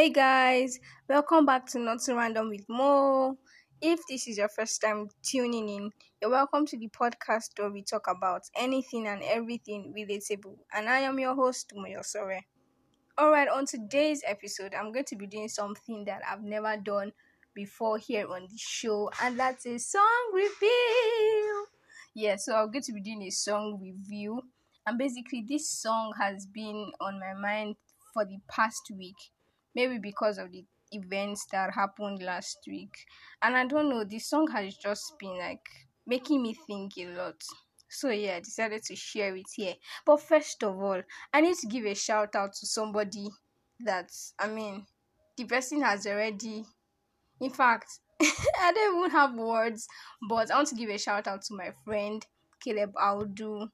Hey guys, welcome back to Not So Random with Mo. If this is your first time tuning in, you're welcome to the podcast where we talk about anything and everything relatable. And I am your host, Moyo Sore. Alright, on today's episode, I'm going to be doing something that I've never done before here on the show, and that's a song review. Yeah, so I'm going to be doing a song review, and basically, this song has been on my mind for the past week maybe because of the events that happened last week. And I don't know, this song has just been like making me think a lot. So yeah, I decided to share it here. But first of all, I need to give a shout out to somebody that I mean, the person has already in fact I don't even have words, but I want to give a shout out to my friend Caleb Audu.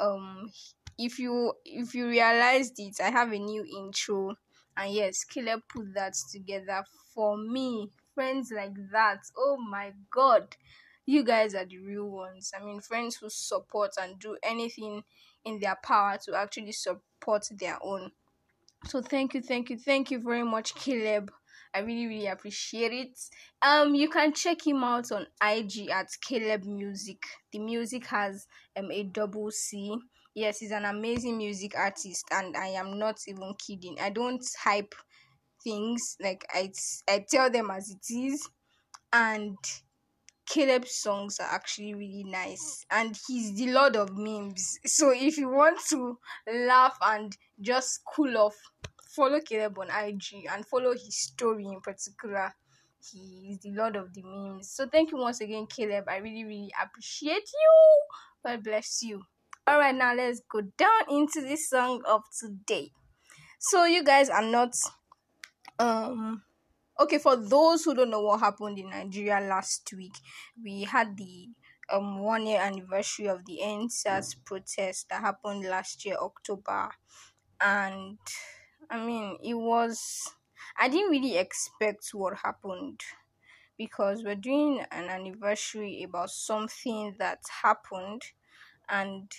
Um if you if you realized it, I have a new intro and yes, Caleb put that together for me. Friends like that. Oh my god. You guys are the real ones. I mean, friends who support and do anything in their power to actually support their own. So thank you, thank you, thank you very much, Caleb. I really, really appreciate it. Um, you can check him out on IG at Caleb Music. The music has um a double C yes he's an amazing music artist and i am not even kidding. I don't hype things like i i tell them as it is. And Caleb's songs are actually really nice. And he's the lord of memes. So if you want to laugh and just cool off follow Caleb on IG and follow his story in particular. He is the lord of the memes. So thank you once again Caleb. I really really appreciate you. God bless you all right now let's go down into the song of today. So you guys are not um okay for those who don't know what happened in nigeria last week we had the um one year anniversary of the EndSARS protest that happened last year October. And I mean it was I didn't really expect what happened because we're doing an anniversary about something that happened and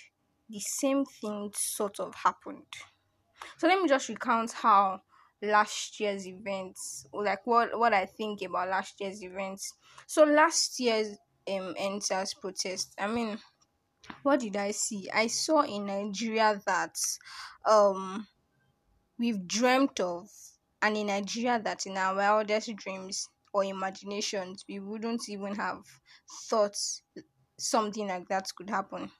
the same thing sort of happened. So let me just recount how last year's events, like what what I think about last year's events. So last year's um EndSARS protest, I mean, what did I see? I saw in Nigeria that um we've dreamt of, and in Nigeria that in our wildest dreams or imaginations we wouldn't even have thought something like that could happen.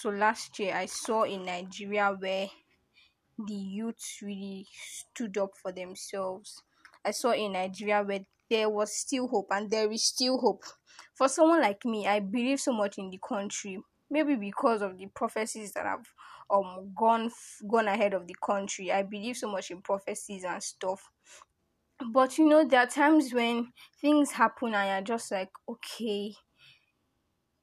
So last year I saw in Nigeria where the youth really stood up for themselves. I saw in Nigeria where there was still hope and there is still hope. For someone like me, I believe so much in the country. Maybe because of the prophecies that have um gone gone ahead of the country. I believe so much in prophecies and stuff. But you know, there are times when things happen and you're just like, okay,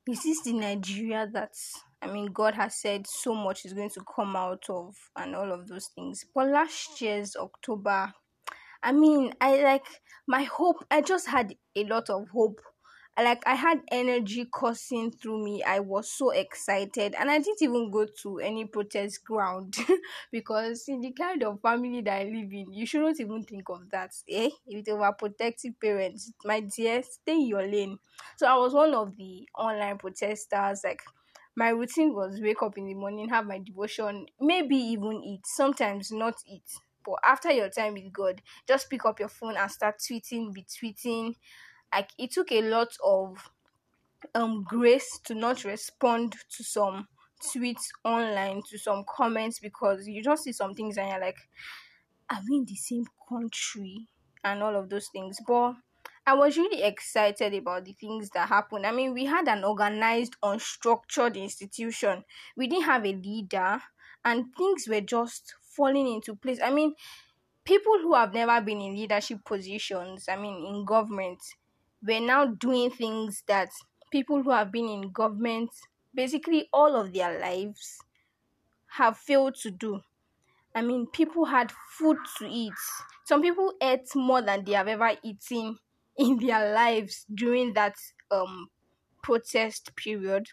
is this the Nigeria that's I mean, God has said so much is going to come out of and all of those things. But last year's October, I mean, I like my hope, I just had a lot of hope. Like, I had energy coursing through me. I was so excited, and I didn't even go to any protest ground because, in the kind of family that I live in, you shouldn't even think of that. Eh? If they were protective parents, my dear, stay in your lane. So, I was one of the online protesters, like, my routine was wake up in the morning, have my devotion, maybe even eat, sometimes not eat. But after your time with God, just pick up your phone and start tweeting, be tweeting. Like it took a lot of um grace to not respond to some tweets online, to some comments because you just see some things and you're like, Are we in the same country? And all of those things. But I was really excited about the things that happened. I mean, we had an organized, unstructured institution. We didn't have a leader, and things were just falling into place. I mean, people who have never been in leadership positions, I mean, in government, were now doing things that people who have been in government basically all of their lives have failed to do. I mean, people had food to eat. Some people ate more than they have ever eaten in their lives during that um protest period.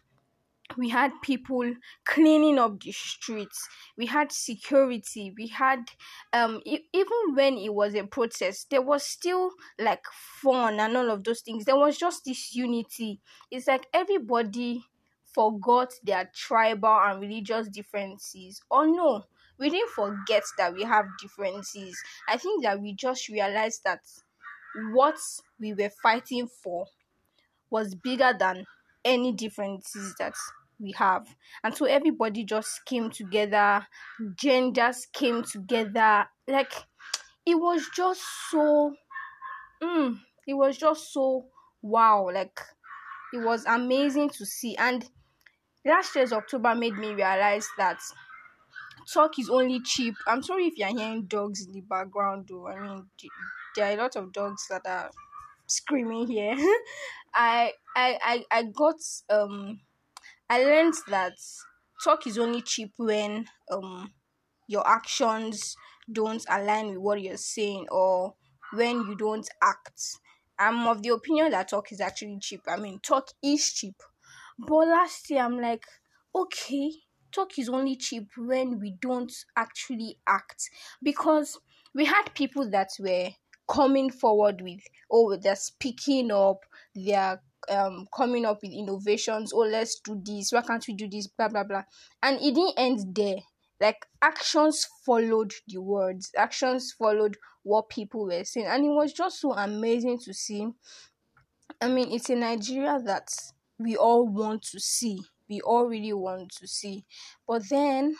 We had people cleaning up the streets. We had security. We had um e- even when it was a protest there was still like fun and all of those things. There was just this unity. It's like everybody forgot their tribal and religious differences. Or no we didn't forget that we have differences. I think that we just realized that what we were fighting for was bigger than any differences that we have. And so everybody just came together, genders came together. Like it was just so mm, it was just so wow. Like it was amazing to see. And last year's October made me realize that talk is only cheap. I'm sorry if you're hearing dogs in the background though. I mean there are a lot of dogs that are screaming here. I I I I got um I learned that talk is only cheap when um your actions don't align with what you're saying or when you don't act. I'm of the opinion that talk is actually cheap. I mean, talk is cheap. But last year, I'm like, okay, talk is only cheap when we don't actually act because we had people that were coming forward with oh they're speaking up they're um coming up with innovations oh let's do this why can't we do this blah blah blah. And it didn't end there. Like actions followed the words. Actions followed what people were saying. And it was just so amazing to see. I mean it's a nigeria that we all want to see. We all really want to see. But then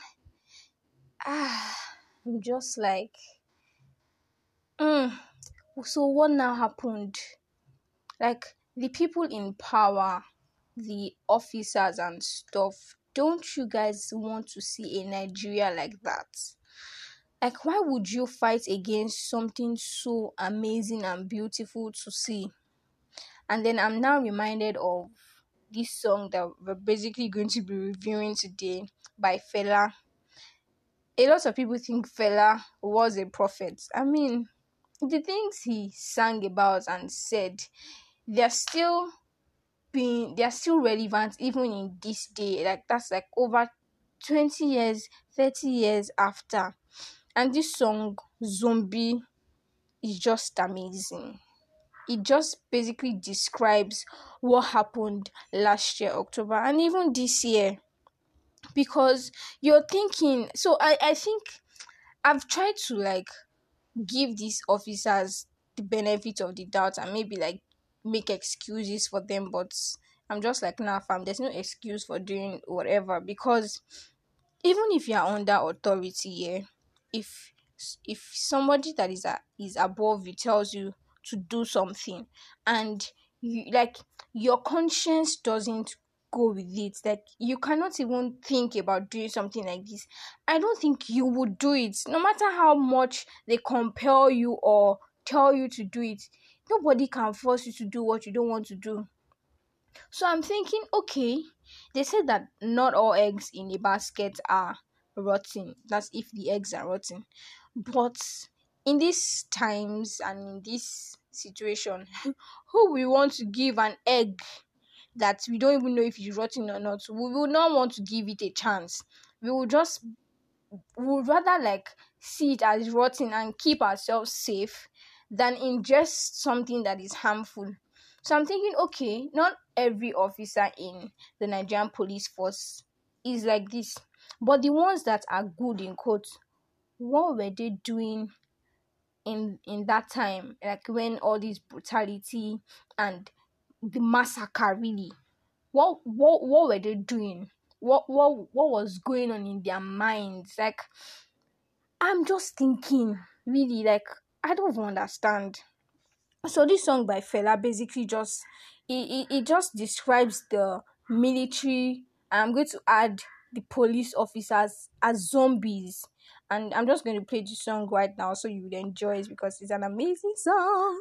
ah i'm just like mm, so what now happened like the people in power the officers and stuff don't you guys want to see a nigeria like that like why would you fight against something so amazing and beautiful to see and then i'm now reminded of this song that we're basically going to be reviewing today by Fela. A lot of people think Fela was a prophet. I mean, the things he sang about and said, they're still being they're still relevant even in this day. Like that's like over 20 years, 30 years after. And this song, Zombie, is just amazing. It just basically describes what happened last year, October, and even this year. Because you're thinking, so I, I think I've tried to like give these officers the benefit of the doubt and maybe like make excuses for them but i'm just like nah fam there's no excuse for doing whatever. Because even if you're under authority yeah if if somebody that is a, is above you tells you to do something and you like your conscience doesn't go with it. Like you cannot even think about doing something like this. I don't think you would do it no matter how much they compel you or tell you to do it. Nobody can force you to do what you don't want to do. So i'm thinking okay they said that not all eggs in a basket are rotten. That's if the eggs are rotten. But in these times and in this situation who we want to give an egg that we don't even know if it's rotten or not. We will not want to give it a chance. We will just we would rather like see it as rotten and keep ourselves safe than ingest something that is harmful. So I'm thinking, okay, not every officer in the Nigerian police force is like this, but the ones that are good in quotes, what were they doing in in that time, like when all this brutality and the massacre really. What what what were they doing? What what what was going on in their minds? Like i'm just thinking really like i don't understand. So this song by Fela basically just it, it, it just describes the military i'm going to add the police officers as zombies. And i'm just going to play this song right now so you will enjoy it because it's an amazing song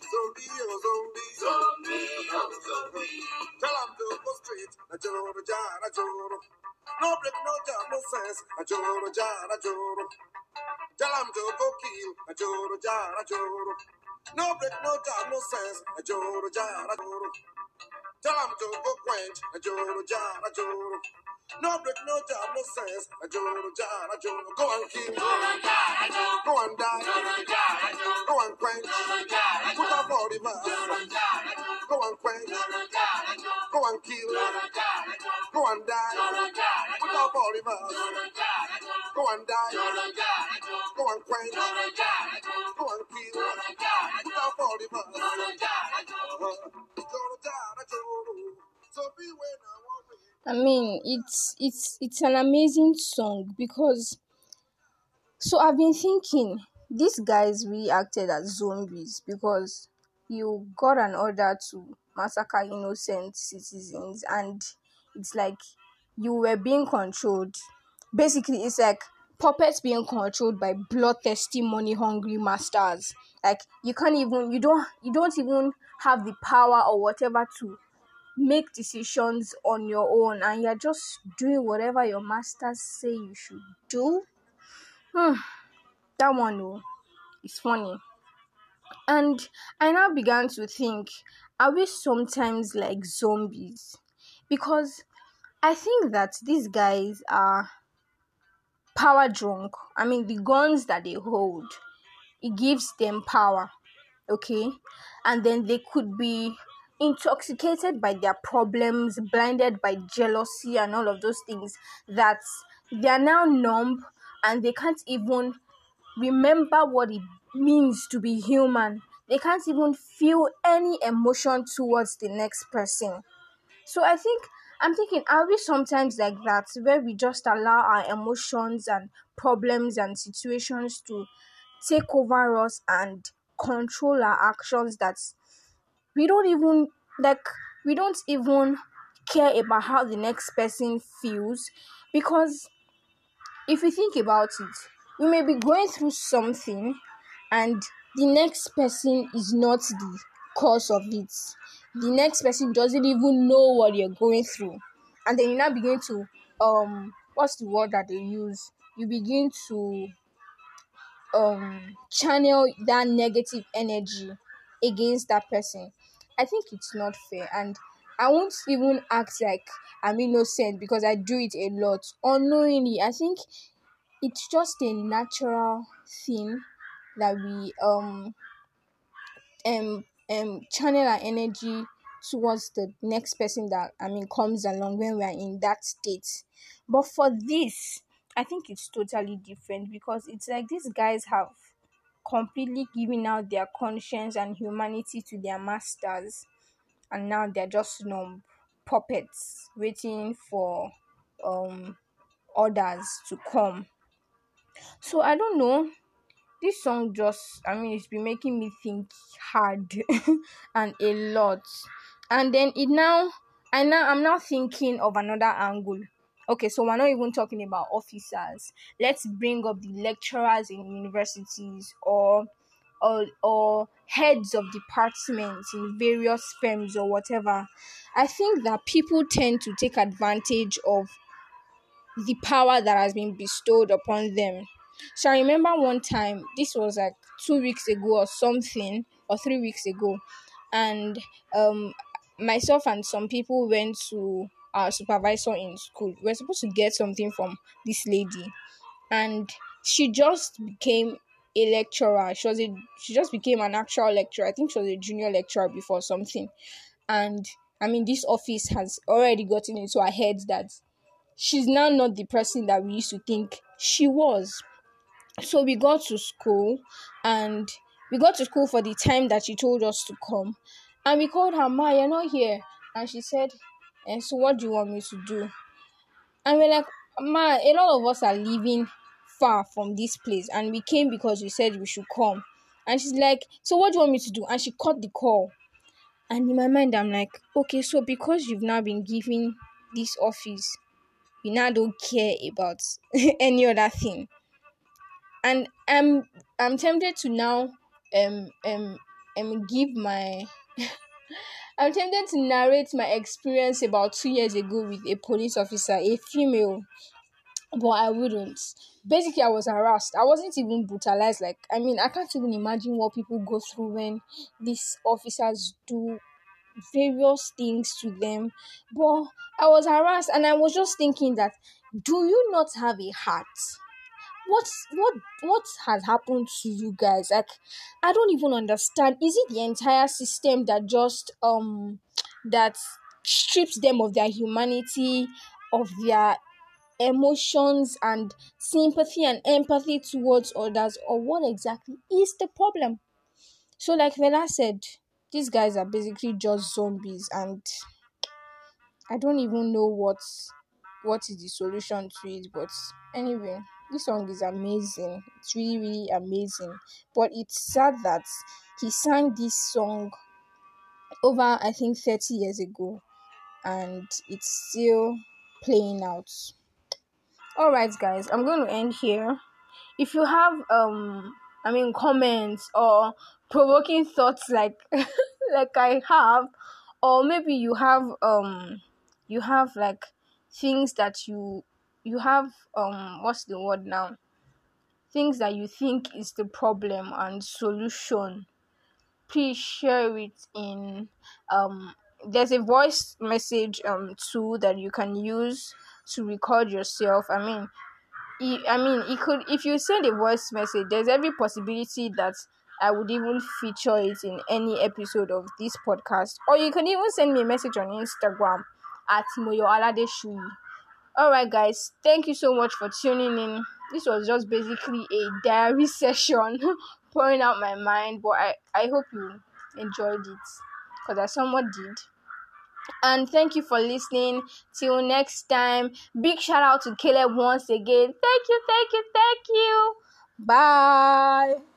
Tell him to go straight. Na joro, jara, joro. No break, no jam, no sense. Na joro, jara, joro. Tell him to go kill. Na joro, jara, joro. No break, no jam, no sense. Na joro, jara, joro. Him to go quench. Na joro, jara, joro. No break, no jam, no sense. Na joro, jara, joro. Go and kill. Joro jara joro. Go and die. Joro jara joro. Go and quench. Joro jara joro. Put up all the mass. Go and quench. Joro jara joro. Go and kill. Joro jara joro. Go and die. Joro jara joro. Put up all the mass. Go and die. Go and quench. Go and kill. Put up all the mass. Joro, jara, joro. So be when I want me. I mean, it's it's it's an amazing song because so I've been thinking these guys really acted as zombies because you got an order to massacre innocent citizens and it's like you were being controlled. Basically, it's like puppets being controlled by bloodthirsty, money-hungry masters. Like you can't even you don't you don't even have the power or whatever to make decisions on your own and you're just doing whatever your masters say you should do. Hmm, that one though, is funny. And I now began to think, are we sometimes like zombies? Because I think that these guys are power drunk. I mean, the guns that they hold, it gives them power, okay? And then they could be intoxicated by their problems, blinded by jealousy and all of those things that they are now numb and they can't even remember what it means to be human. They can't even feel any emotion towards the next person. So I think I'm thinking, are we sometimes like that where we just allow our emotions and problems and situations to take over us and control our actions that we don't even like we don't even care about how the next person feels because if you think about it, we may be going through something and the next person is not the cause of it. The next person doesn't even know what you're going through. And then you now begin to um what's the word that they use? You begin to um channel that negative energy against that person. I think it's not fair and I won't even act like I'm innocent because I do it a lot. Unknowingly, I think it's just a natural thing that we um um um channel our energy towards the next person that I mean comes along when we are in that state. But for this, I think it's totally different because it's like these guys have completely given out their conscience and humanity to their masters and now they're just numb puppets waiting for um orders to come so i don't know this song just i mean it's been making me think hard and a lot. And then it now i now i'm now thinking of another angle. Okay so we're not even talking about officers. Let's bring up the lecturers in universities or or, or heads of departments in various firms or whatever. I think that people tend to take advantage of the power that has been bestowed upon them so I remember one time, this was like two weeks ago or something, or three weeks ago, and um, myself and some people went to our supervisor in school. We are supposed to get something from this lady, and she just became a lecturer. She was a she just became an actual lecturer. I think she was a junior lecturer before something, and I mean, this office has already gotten into our heads that she's now not the person that we used to think she was. So we got to school and we got to school for the time that she told us to come. And we called her, Ma, you're not here. And she said, And so what do you want me to do? And we're like, Ma, a lot of us are living far from this place and we came because you said we should come. And she's like, So what do you want me to do? And she cut the call. And in my mind, I'm like, okay, so because you've now been given this office, you now don't care about any other thing. And I'm I'm tempted to now um um um give my I'm tempted to narrate my experience about two years ago with a police officer, a female, but I wouldn't. Basically, I was harassed. I wasn't even brutalized. Like, I mean, I can't even imagine what people go through when these officers do various things to them. But I was harassed, and I was just thinking that, do you not have a heart? What what what has happened to you guys? Like i don't even understand. Is it the entire system that just um that strips them of their humanity of their emotions and sympathy and empathy towards others or what exactly is the problem? So like Fela said these guys are basically just zombies and i don't even know what what is the solution to it but anyway this song is amazing. It's really, really amazing. But it's sad that he sang this song over, I think, 30 years ago, and it's still playing out. Alright, guys, I'm going to end here. If you have, um, I mean, comments or provoking thoughts like, like I have, or maybe you have, um, you have like things that you you have um what's the word now things that you think is the problem and solution please share it in um there's a voice message um tool that you can use to record yourself i mean I mean, it could if you send a voice message, there's every possibility that I would even feature it in any episode of this podcast. Or you can even send me a message on Instagram at Moyo Aladeshui. Alright, guys, thank you so much for tuning in. This was just basically a diary session, pouring out my mind, but I, I hope you enjoyed it because I somewhat did. And thank you for listening. Till next time, big shout out to Caleb once again. Thank you, thank you, thank you. Bye.